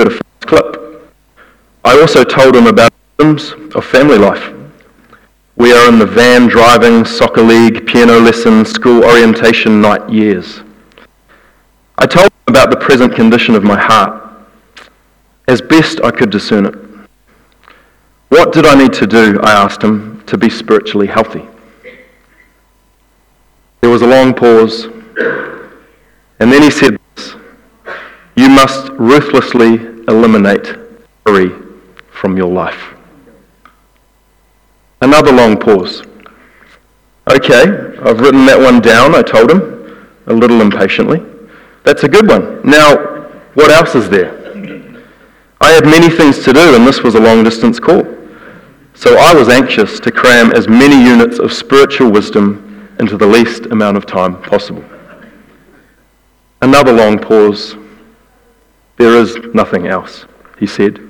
at a clip. I also told him about rhythms of family life. We are in the van driving, soccer league, piano lesson, school orientation night years. I told him about the present condition of my heart, as best I could discern it. What did I need to do, I asked him, to be spiritually healthy? There was a long pause, and then he said You must ruthlessly eliminate worry from your life. Another long pause. Okay, I've written that one down, I told him, a little impatiently. That's a good one. Now, what else is there? I had many things to do, and this was a long distance call. So I was anxious to cram as many units of spiritual wisdom into the least amount of time possible. Another long pause. There is nothing else, he said.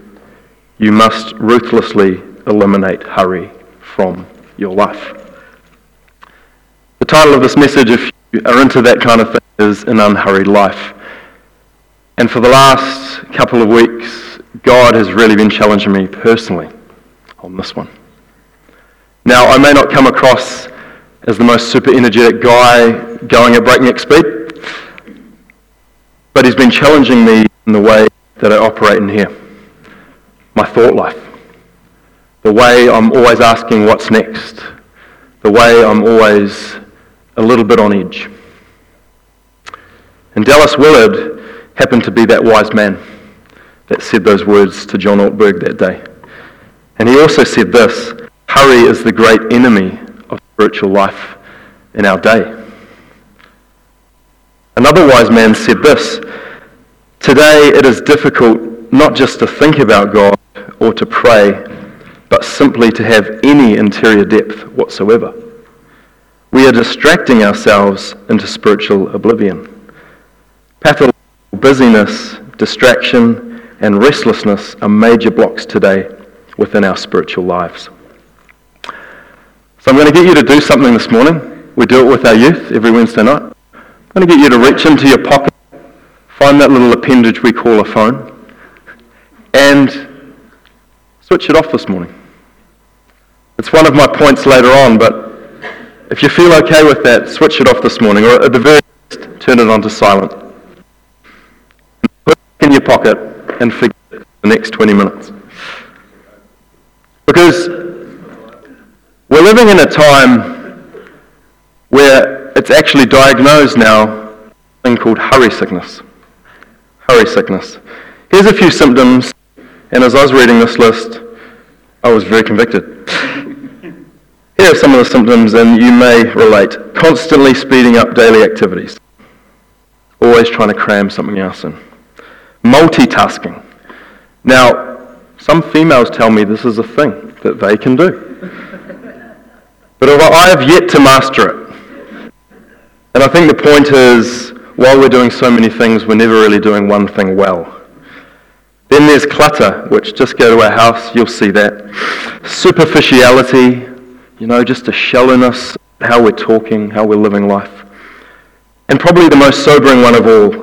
You must ruthlessly eliminate hurry from your life. The title of this message, if you are into that kind of thing, is An Unhurried Life. And for the last couple of weeks, God has really been challenging me personally on this one. Now, I may not come across as the most super energetic guy going at breakneck speed, but he's been challenging me in the way that I operate in here my thought life the way I'm always asking what's next, the way I'm always a little bit on edge. And Dallas Willard happened to be that wise man that said those words to John Ortberg that day. And he also said this hurry is the great enemy of spiritual life in our day. Another wise man said this Today it is difficult not just to think about God or to pray, but simply to have any interior depth whatsoever. We are distracting ourselves into spiritual oblivion. Pathological busyness, distraction, and restlessness are major blocks today within our spiritual lives. So I'm going to get you to do something this morning. We do it with our youth every Wednesday night. I'm going to get you to reach into your pocket, find that little appendage we call a phone, and switch it off this morning. It's one of my points later on, but if you feel okay with that, switch it off this morning, or at the very least, turn it on to silent. Put it in your pocket and forget it for the next 20 minutes. Because we're living in a time where it's actually diagnosed now a thing called hurry sickness. Hurry sickness. Here's a few symptoms, and as I was reading this list, I was very convicted. Here are some of the symptoms, and you may relate. Constantly speeding up daily activities. Always trying to cram something else in. Multitasking. Now, some females tell me this is a thing that they can do. But I have yet to master it. And I think the point is, while we're doing so many things, we're never really doing one thing well. Then there's clutter, which just go to our house, you'll see that. Superficiality, you know, just a shallowness, how we're talking, how we're living life. And probably the most sobering one of all,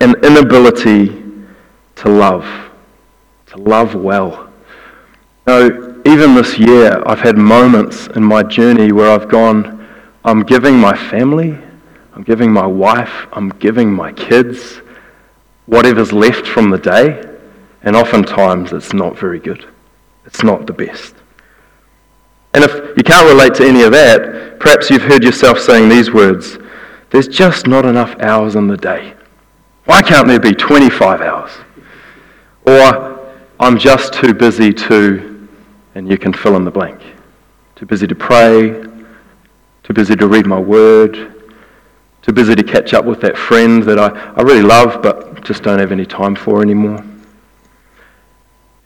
an inability to love, to love well. You know, even this year, I've had moments in my journey where I've gone, I'm giving my family, I'm giving my wife, I'm giving my kids whatever's left from the day, and oftentimes it's not very good. It's not the best. And if you can't relate to any of that, perhaps you've heard yourself saying these words There's just not enough hours in the day. Why can't there be 25 hours? Or I'm just too busy to, and you can fill in the blank. Too busy to pray, too busy to read my word, too busy to catch up with that friend that I, I really love but just don't have any time for anymore.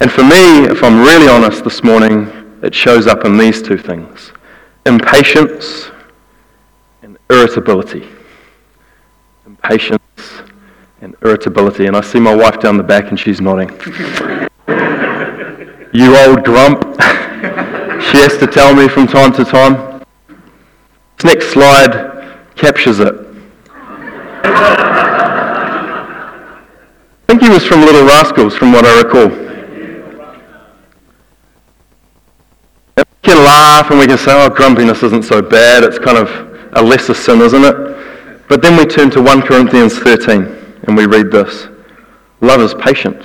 And for me, if I'm really honest this morning, it shows up in these two things impatience and irritability. Impatience and irritability. And I see my wife down the back and she's nodding. you old grump. she has to tell me from time to time. This next slide captures it. I think he was from Little Rascals, from what I recall. And we can laugh and we can say, oh, grumpiness isn't so bad. It's kind of a lesser sin, isn't it? But then we turn to 1 Corinthians 13 and we read this. Love is patient.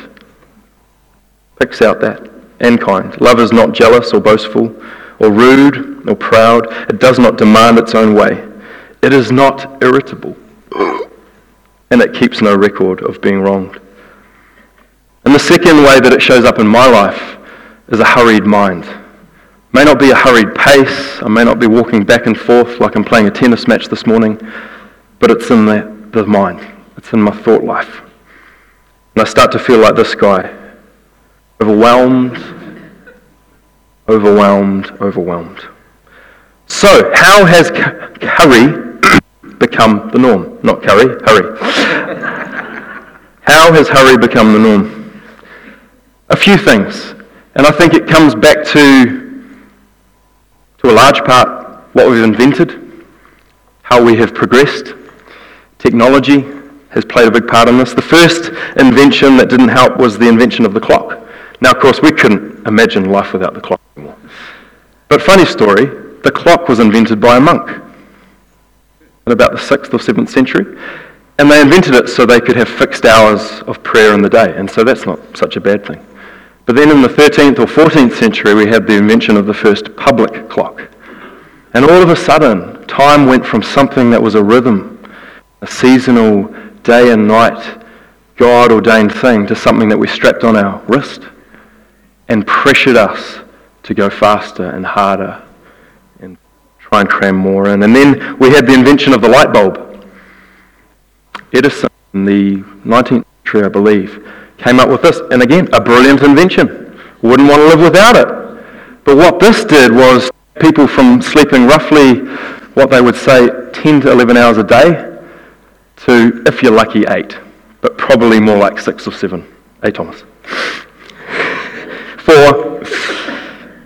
Picks out that. And kind. Love is not jealous or boastful or rude or proud. It does not demand its own way. It is not irritable. And it keeps no record of being wronged. And the second way that it shows up in my life is a hurried mind. May not be a hurried pace. I may not be walking back and forth like I'm playing a tennis match this morning, but it's in the, the mind. It's in my thought life. And I start to feel like this guy overwhelmed, overwhelmed, overwhelmed. So, how has hurry become the norm? Not curry, hurry. how has hurry become the norm? A few things. And I think it comes back to, to a large part, what we've invented, how we have progressed. Technology has played a big part in this. The first invention that didn't help was the invention of the clock. Now, of course, we couldn't imagine life without the clock anymore. But funny story, the clock was invented by a monk in about the 6th or 7th century. And they invented it so they could have fixed hours of prayer in the day. And so that's not such a bad thing. But then in the 13th or 14th century, we had the invention of the first public clock. And all of a sudden, time went from something that was a rhythm, a seasonal day and night, God ordained thing, to something that we strapped on our wrist and pressured us to go faster and harder try and cram more in. And then we had the invention of the light bulb. Edison, in the 19th century, I believe, came up with this. And again, a brilliant invention. Wouldn't want to live without it. But what this did was people from sleeping roughly what they would say 10 to 11 hours a day to, if you're lucky, 8. But probably more like 6 or 7. Hey, Thomas. Four.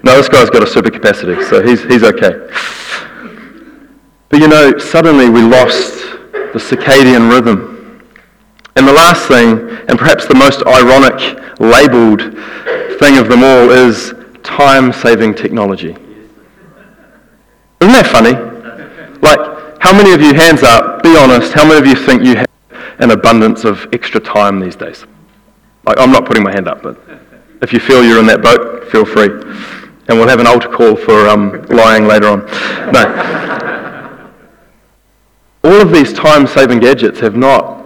No, this guy's got a super capacity, so he's, he's okay. But you know, suddenly we lost the circadian rhythm. And the last thing, and perhaps the most ironic labelled thing of them all, is time saving technology. Isn't that funny? Like, how many of you, hands up, be honest, how many of you think you have an abundance of extra time these days? Like, I'm not putting my hand up, but if you feel you're in that boat, feel free. And we'll have an altar call for um, lying later on. No. All of these time saving gadgets have not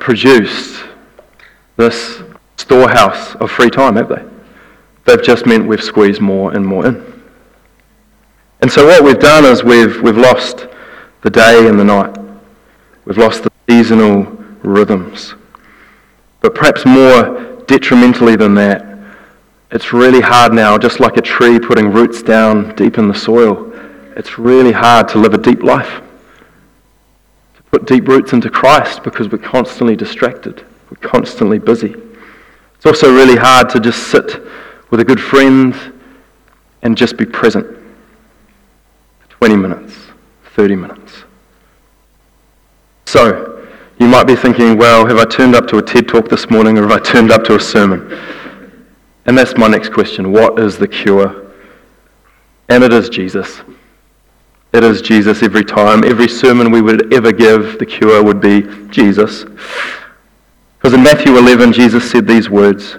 produced this storehouse of free time, have they? They've just meant we've squeezed more and more in. And so what we've done is we've, we've lost the day and the night. We've lost the seasonal rhythms. But perhaps more detrimentally than that, it's really hard now, just like a tree putting roots down deep in the soil, it's really hard to live a deep life. Put deep roots into Christ because we're constantly distracted, we're constantly busy. It's also really hard to just sit with a good friend and just be present. 20 minutes, 30 minutes. So, you might be thinking, well, have I turned up to a TED talk this morning or have I turned up to a sermon? And that's my next question. What is the cure? And it is Jesus. It is Jesus every time. Every sermon we would ever give, the cure would be Jesus. Because in Matthew 11, Jesus said these words.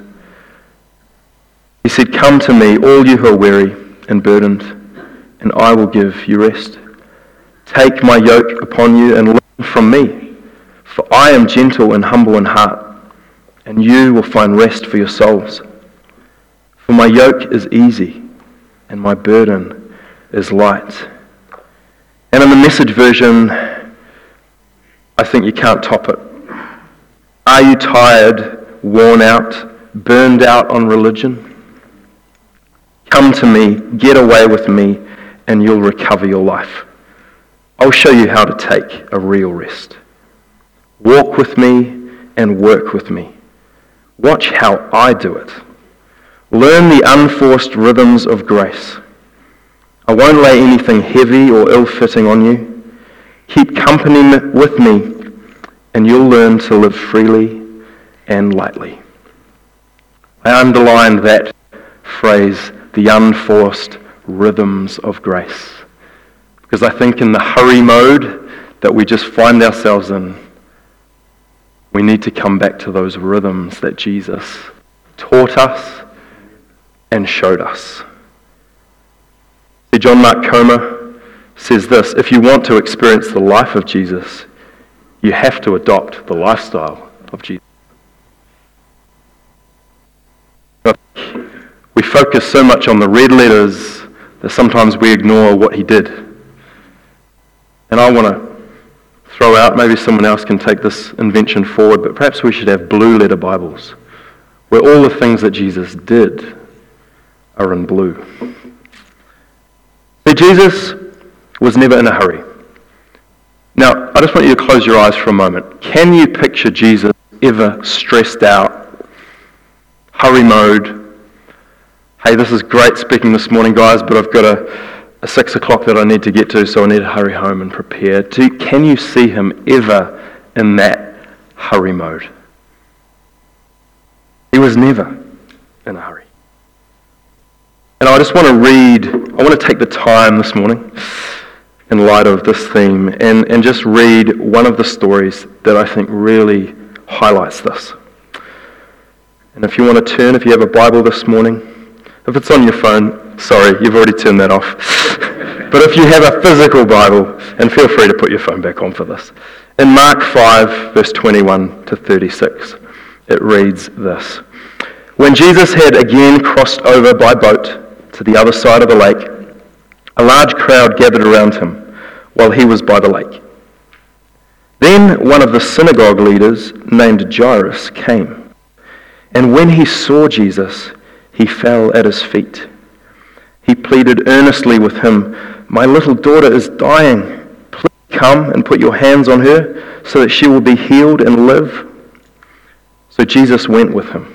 He said, Come to me, all you who are weary and burdened, and I will give you rest. Take my yoke upon you and learn from me for I am gentle and humble in heart, and you will find rest for your souls. For my yoke is easy, and my burden is light. And in the message version, I think you can't top it. Are you tired, worn out, burned out on religion? Come to me, get away with me, and you'll recover your life. I'll show you how to take a real rest. Walk with me and work with me. Watch how I do it. Learn the unforced rhythms of grace. I won't lay anything heavy or ill fitting on you. Keep company with me, and you'll learn to live freely and lightly. I underlined that phrase, the unforced rhythms of grace. Because I think in the hurry mode that we just find ourselves in, we need to come back to those rhythms that Jesus taught us and showed us. John Mark Comer says this if you want to experience the life of Jesus, you have to adopt the lifestyle of Jesus. We focus so much on the red letters that sometimes we ignore what he did. And I want to throw out, maybe someone else can take this invention forward, but perhaps we should have blue letter Bibles where all the things that Jesus did are in blue. Jesus was never in a hurry. Now, I just want you to close your eyes for a moment. Can you picture Jesus ever stressed out, hurry mode? Hey, this is great speaking this morning, guys, but I've got a, a six o'clock that I need to get to, so I need to hurry home and prepare. Do, can you see him ever in that hurry mode? He was never in a hurry. And I just want to read, I want to take the time this morning in light of this theme and, and just read one of the stories that I think really highlights this. And if you want to turn, if you have a Bible this morning, if it's on your phone, sorry, you've already turned that off. but if you have a physical Bible, and feel free to put your phone back on for this. In Mark 5, verse 21 to 36, it reads this. When Jesus had again crossed over by boat to the other side of the lake, a large crowd gathered around him while he was by the lake. Then one of the synagogue leaders, named Jairus, came. And when he saw Jesus, he fell at his feet. He pleaded earnestly with him, My little daughter is dying. Please come and put your hands on her so that she will be healed and live. So Jesus went with him.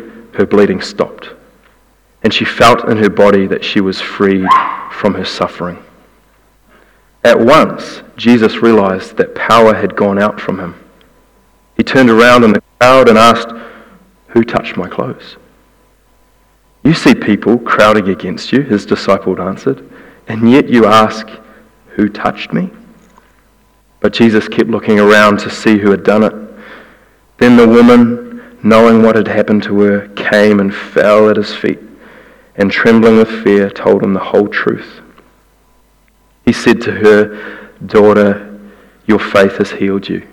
her bleeding stopped, and she felt in her body that she was freed from her suffering. At once, Jesus realized that power had gone out from him. He turned around in the crowd and asked, Who touched my clothes? You see people crowding against you, his disciple answered, and yet you ask, Who touched me? But Jesus kept looking around to see who had done it. Then the woman knowing what had happened to her, came and fell at his feet, and trembling with fear, told him the whole truth. He said to her, Daughter, your faith has healed you.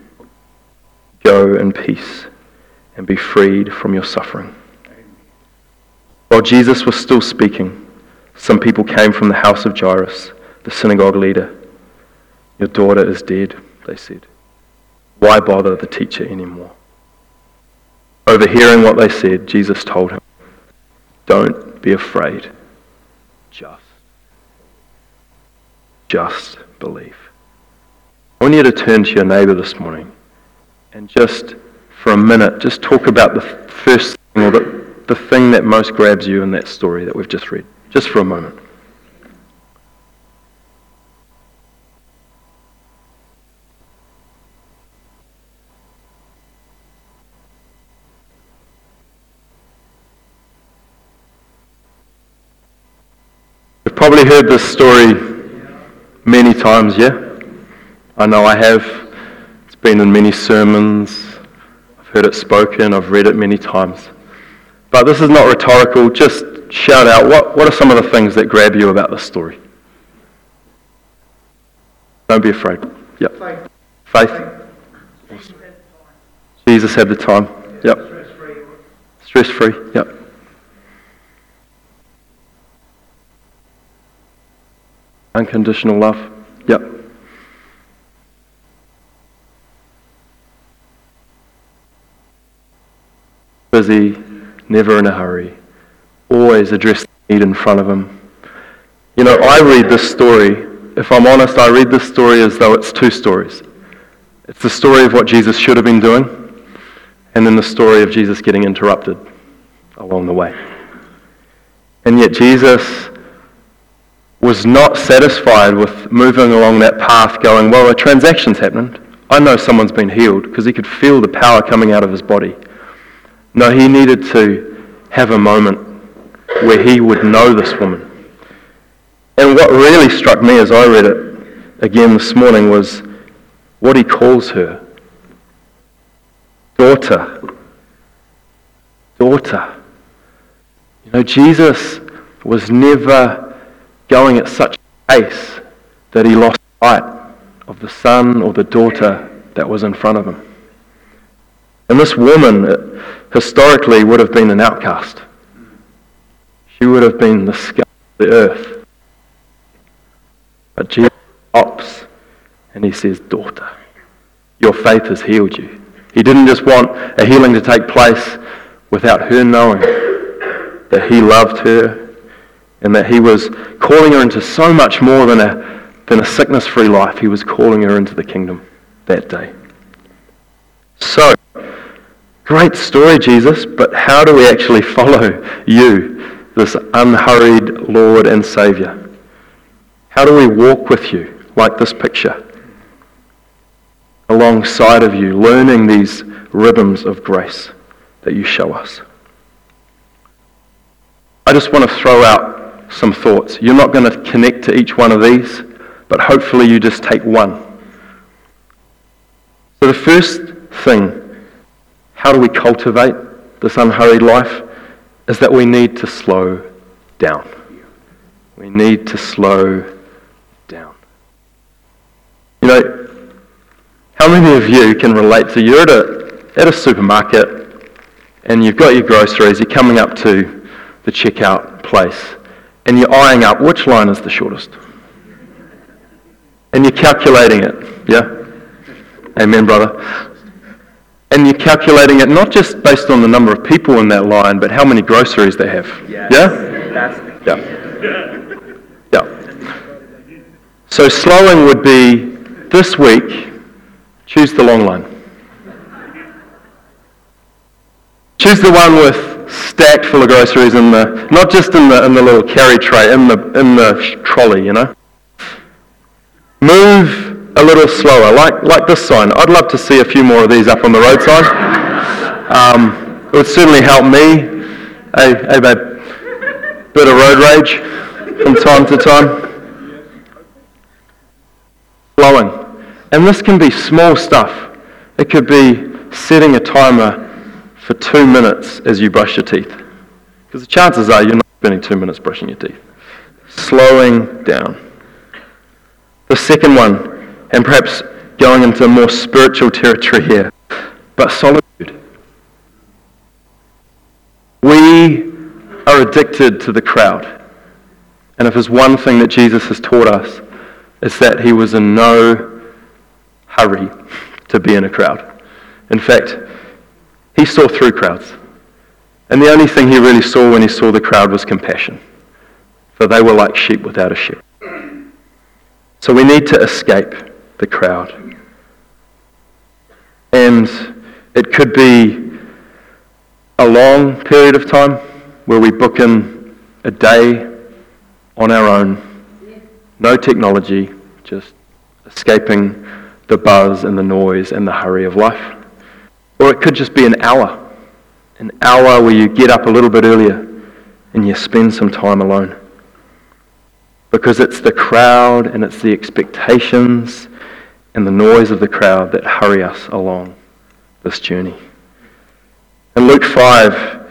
Go in peace and be freed from your suffering. While Jesus was still speaking, some people came from the house of Jairus, the synagogue leader. Your daughter is dead, they said. Why bother the teacher anymore? Overhearing what they said, Jesus told him, Don't be afraid. Just. Just believe. I want you to turn to your neighbor this morning and just for a minute, just talk about the first thing or the, the thing that most grabs you in that story that we've just read. Just for a moment. probably heard this story many times, yeah? I know I have. It's been in many sermons. I've heard it spoken. I've read it many times. But this is not rhetorical. Just shout out what, what are some of the things that grab you about this story? Don't be afraid. Yep. Faith. Faith. Jesus had the time. Yep. Stress free. Yep. Unconditional love. Yep. busy, never in a hurry, always addressed the need in front of him. You know, I read this story, if I'm honest, I read this story as though it's two stories. It's the story of what Jesus should have been doing, and then the story of Jesus getting interrupted along the way. And yet, Jesus was not satisfied with moving along that path, going, Well, a transaction's happened. I know someone's been healed because he could feel the power coming out of his body. No, he needed to have a moment where he would know this woman. And what really struck me as I read it again this morning was what he calls her daughter. Daughter. You know, Jesus was never going at such a pace that he lost sight of the son or the daughter that was in front of him. And this woman, uh, historically, would have been an outcast. She would have been the scum of the earth. But Jesus stops and he says, Daughter, your faith has healed you. He didn't just want a healing to take place without her knowing that he loved her and that he was calling her into so much more than a, than a sickness free life. He was calling her into the kingdom that day. So, great story, Jesus, but how do we actually follow you, this unhurried Lord and Saviour? How do we walk with you like this picture? Alongside of you, learning these rhythms of grace that you show us. I just want to throw out some thoughts. You're not going to connect to each one of these, but hopefully you just take one. So, the first thing, how do we cultivate this unhurried life, is that we need to slow down. We need to slow down. You know, how many of you can relate to you're at a, at a supermarket and you've got your groceries, you're coming up to the checkout place, and you're eyeing up which line is the shortest? And you're calculating it, yeah? Amen, brother. And you're calculating it not just based on the number of people in that line, but how many groceries they have. Yes. Yeah? Yeah. Yeah. So slowing would be this week, choose the long line. Choose the one with stacked full of groceries in the, not just in the, in the little carry tray, in the, in the trolley, you know. Move a little slower, like, like this sign. I'd love to see a few more of these up on the roadside. Um, it would certainly help me. Hey, hey babe, bit of road rage from time to time. Flowing. And this can be small stuff. It could be setting a timer for two minutes as you brush your teeth. Because the chances are you're not spending two minutes brushing your teeth. Slowing down. The second one and perhaps going into more spiritual territory here, but solitude. We are addicted to the crowd. And if there's one thing that Jesus has taught us, it's that he was in no hurry to be in a crowd. In fact, he saw through crowds. And the only thing he really saw when he saw the crowd was compassion. For they were like sheep without a shepherd. So we need to escape the crowd. And it could be a long period of time where we book in a day on our own, no technology, just escaping the buzz and the noise and the hurry of life. Or it could just be an hour, an hour where you get up a little bit earlier and you spend some time alone. Because it's the crowd and it's the expectations and the noise of the crowd that hurry us along this journey. In Luke 5,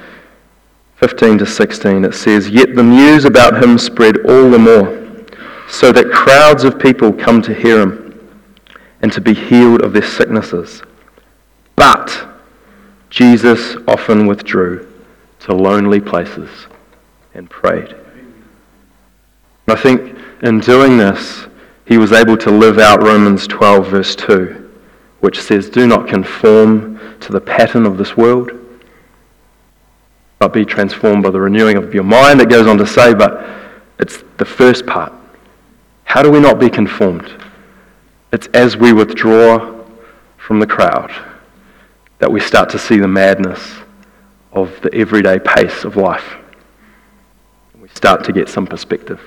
15 to 16, it says, Yet the news about him spread all the more, so that crowds of people come to hear him and to be healed of their sicknesses. But Jesus often withdrew to lonely places and prayed. And I think in doing this, he was able to live out Romans 12, verse 2, which says, Do not conform to the pattern of this world, but be transformed by the renewing of your mind, it goes on to say, but it's the first part. How do we not be conformed? It's as we withdraw from the crowd that we start to see the madness of the everyday pace of life. And We start to get some perspective.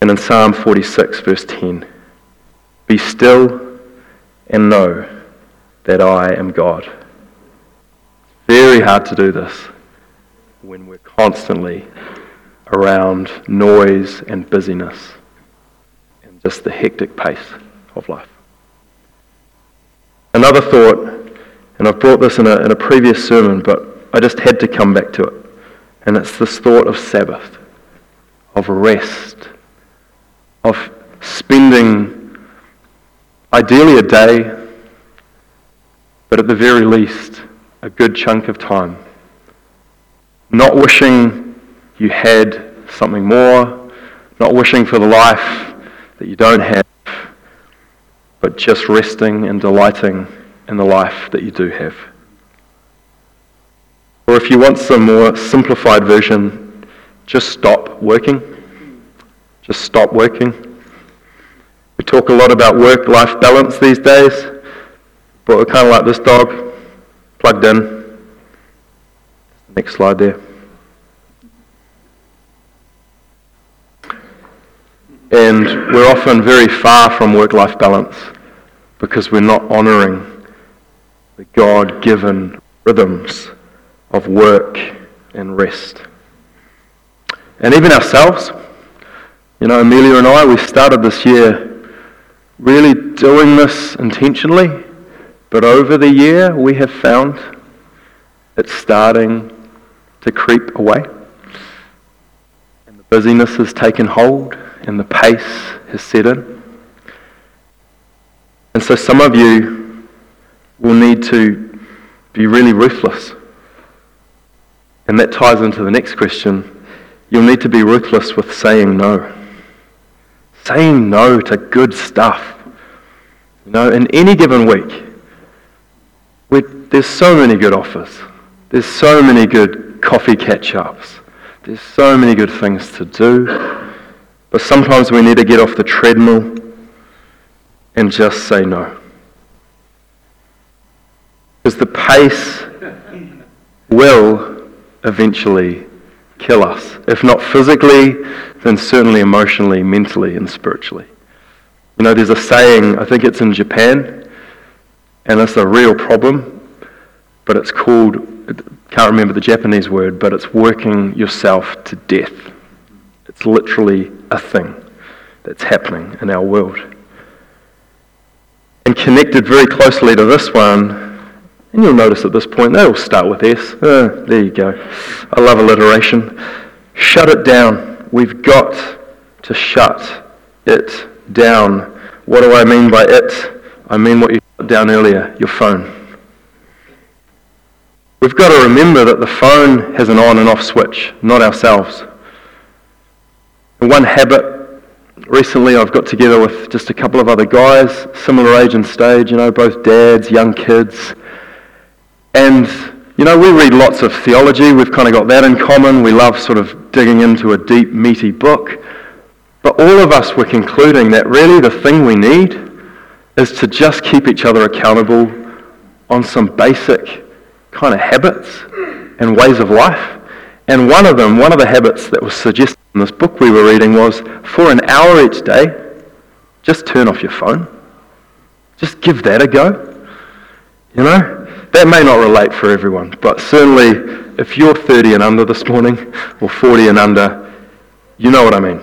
And in Psalm 46, verse 10, be still and know that I am God. Very hard to do this when we're constantly around noise and busyness and just the hectic pace of life. Another thought, and I've brought this in a, in a previous sermon, but I just had to come back to it, and it's this thought of Sabbath, of rest, of spending ideally a day, but at the very least, a good chunk of time. Not wishing you had something more, not wishing for the life that you don't have, but just resting and delighting in the life that you do have. Or if you want some more simplified version, just stop working. Just stop working. We talk a lot about work life balance these days, but we're kind of like this dog, plugged in. Next slide there. And we're often very far from work life balance because we're not honouring the God given rhythms of work and rest. And even ourselves, you know, Amelia and I, we started this year really doing this intentionally, but over the year we have found it's starting to creep away. And the busyness has taken hold and the pace has set in. And so some of you will need to be really ruthless. And that ties into the next question. You'll need to be ruthless with saying no. Saying no to good stuff. You know, in any given week, there's so many good offers. There's so many good coffee catch ups. There's so many good things to do. But sometimes we need to get off the treadmill and just say no. Because the pace will eventually kill us. If not physically, then certainly emotionally, mentally, and spiritually. You know, there's a saying, I think it's in Japan, and it's a real problem, but it's called, I can't remember the Japanese word, but it's working yourself to death. It's literally a thing that's happening in our world. And connected very closely to this one, and you'll notice at this point, they all start with S. Uh, there you go. I love alliteration. Shut it down. We've got to shut it down. What do I mean by it? I mean what you shut down earlier your phone. We've got to remember that the phone has an on and off switch, not ourselves. One habit, recently I've got together with just a couple of other guys, similar age and stage, you know, both dads, young kids. And, you know, we read lots of theology. We've kind of got that in common. We love sort of digging into a deep, meaty book. But all of us were concluding that really the thing we need is to just keep each other accountable on some basic kind of habits and ways of life. And one of them, one of the habits that was suggested in this book we were reading was for an hour each day, just turn off your phone. Just give that a go. You know? That may not relate for everyone, but certainly if you're 30 and under this morning, or 40 and under, you know what I mean.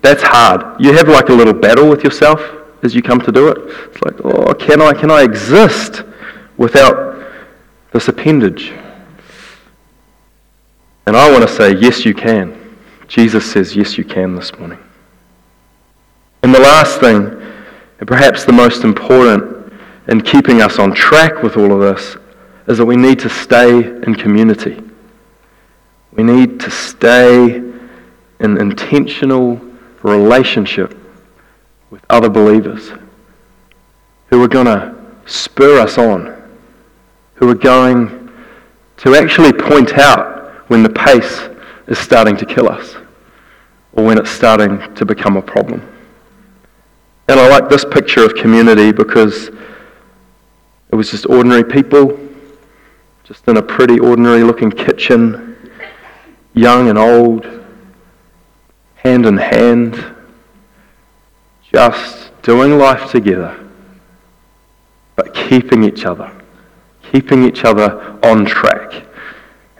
That's hard. You have like a little battle with yourself as you come to do it. It's like, oh, can I, can I exist without this appendage? And I want to say, yes, you can. Jesus says, yes, you can this morning. And the last thing, and perhaps the most important in keeping us on track with all of this, is that we need to stay in community. We need to stay in intentional relationship with other believers who are going to spur us on, who are going to actually point out when the pace is starting to kill us or when it's starting to become a problem. And I like this picture of community because it was just ordinary people, just in a pretty ordinary looking kitchen, young and old, hand in hand, just doing life together, but keeping each other, keeping each other on track.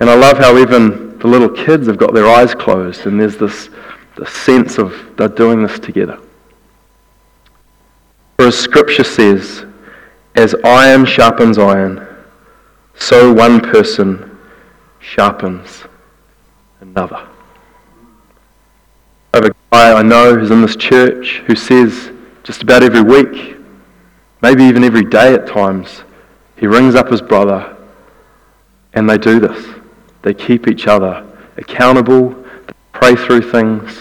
And I love how even the little kids have got their eyes closed and there's this, this sense of they're doing this together. For as Scripture says, as iron sharpens iron, so one person sharpens another. I have a guy I know who's in this church who says just about every week, maybe even every day at times, he rings up his brother and they do this. They keep each other accountable, they pray through things.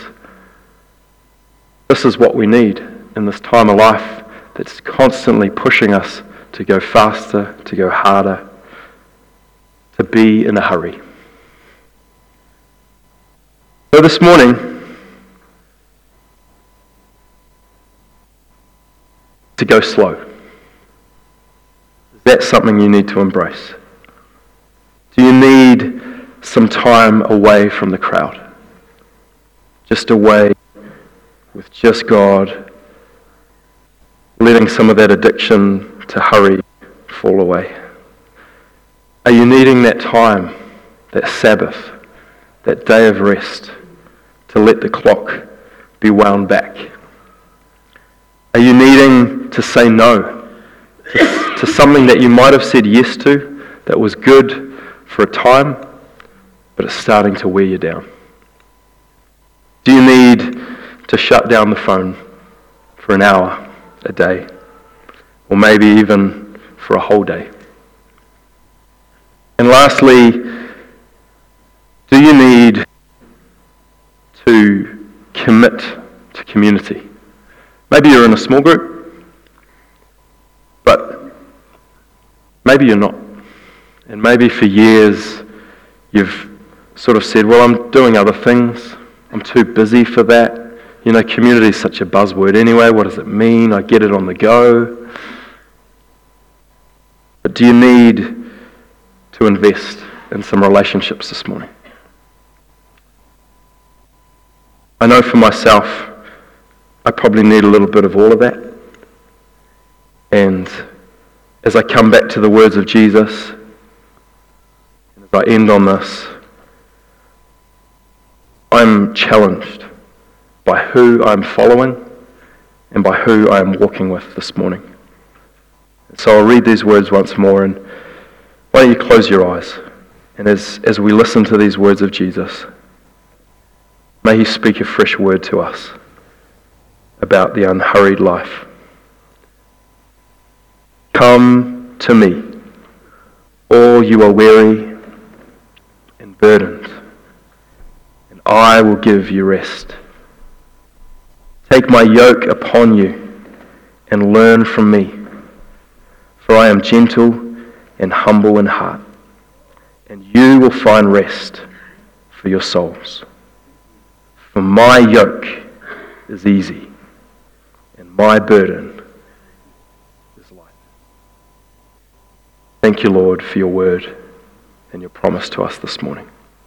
This is what we need in this time of life that's constantly pushing us to go faster, to go harder, to be in a hurry. So this morning, to go slow. Is that something you need to embrace? Do you need some time away from the crowd? Just away with just God letting some of that addiction to hurry fall away? Are you needing that time, that Sabbath, that day of rest, to let the clock be wound back? Are you needing to say no to, to something that you might have said yes to that was good for a time, but it's starting to wear you down? Do you need to shut down the phone for an hour a day, or maybe even for a whole day. And lastly, do you need to commit to community? Maybe you're in a small group, but maybe you're not. And maybe for years you've sort of said, well, I'm doing other things. I'm too busy for that. You know, community is such a buzzword anyway. What does it mean? I get it on the go. But do you need to invest in some relationships this morning? I know for myself, I probably need a little bit of all of that. And as I come back to the words of Jesus, as I end on this, I'm challenged by who I'm following and by who I am walking with this morning. So I'll read these words once more, and why don't you close your eyes? And as, as we listen to these words of Jesus, may He speak a fresh word to us about the unhurried life. Come to me, all you are weary and burdened, I will give you rest. Take my yoke upon you and learn from me, for I am gentle and humble in heart, and you will find rest for your souls. For my yoke is easy, and my burden is light. Thank you, Lord, for your word and your promise to us this morning.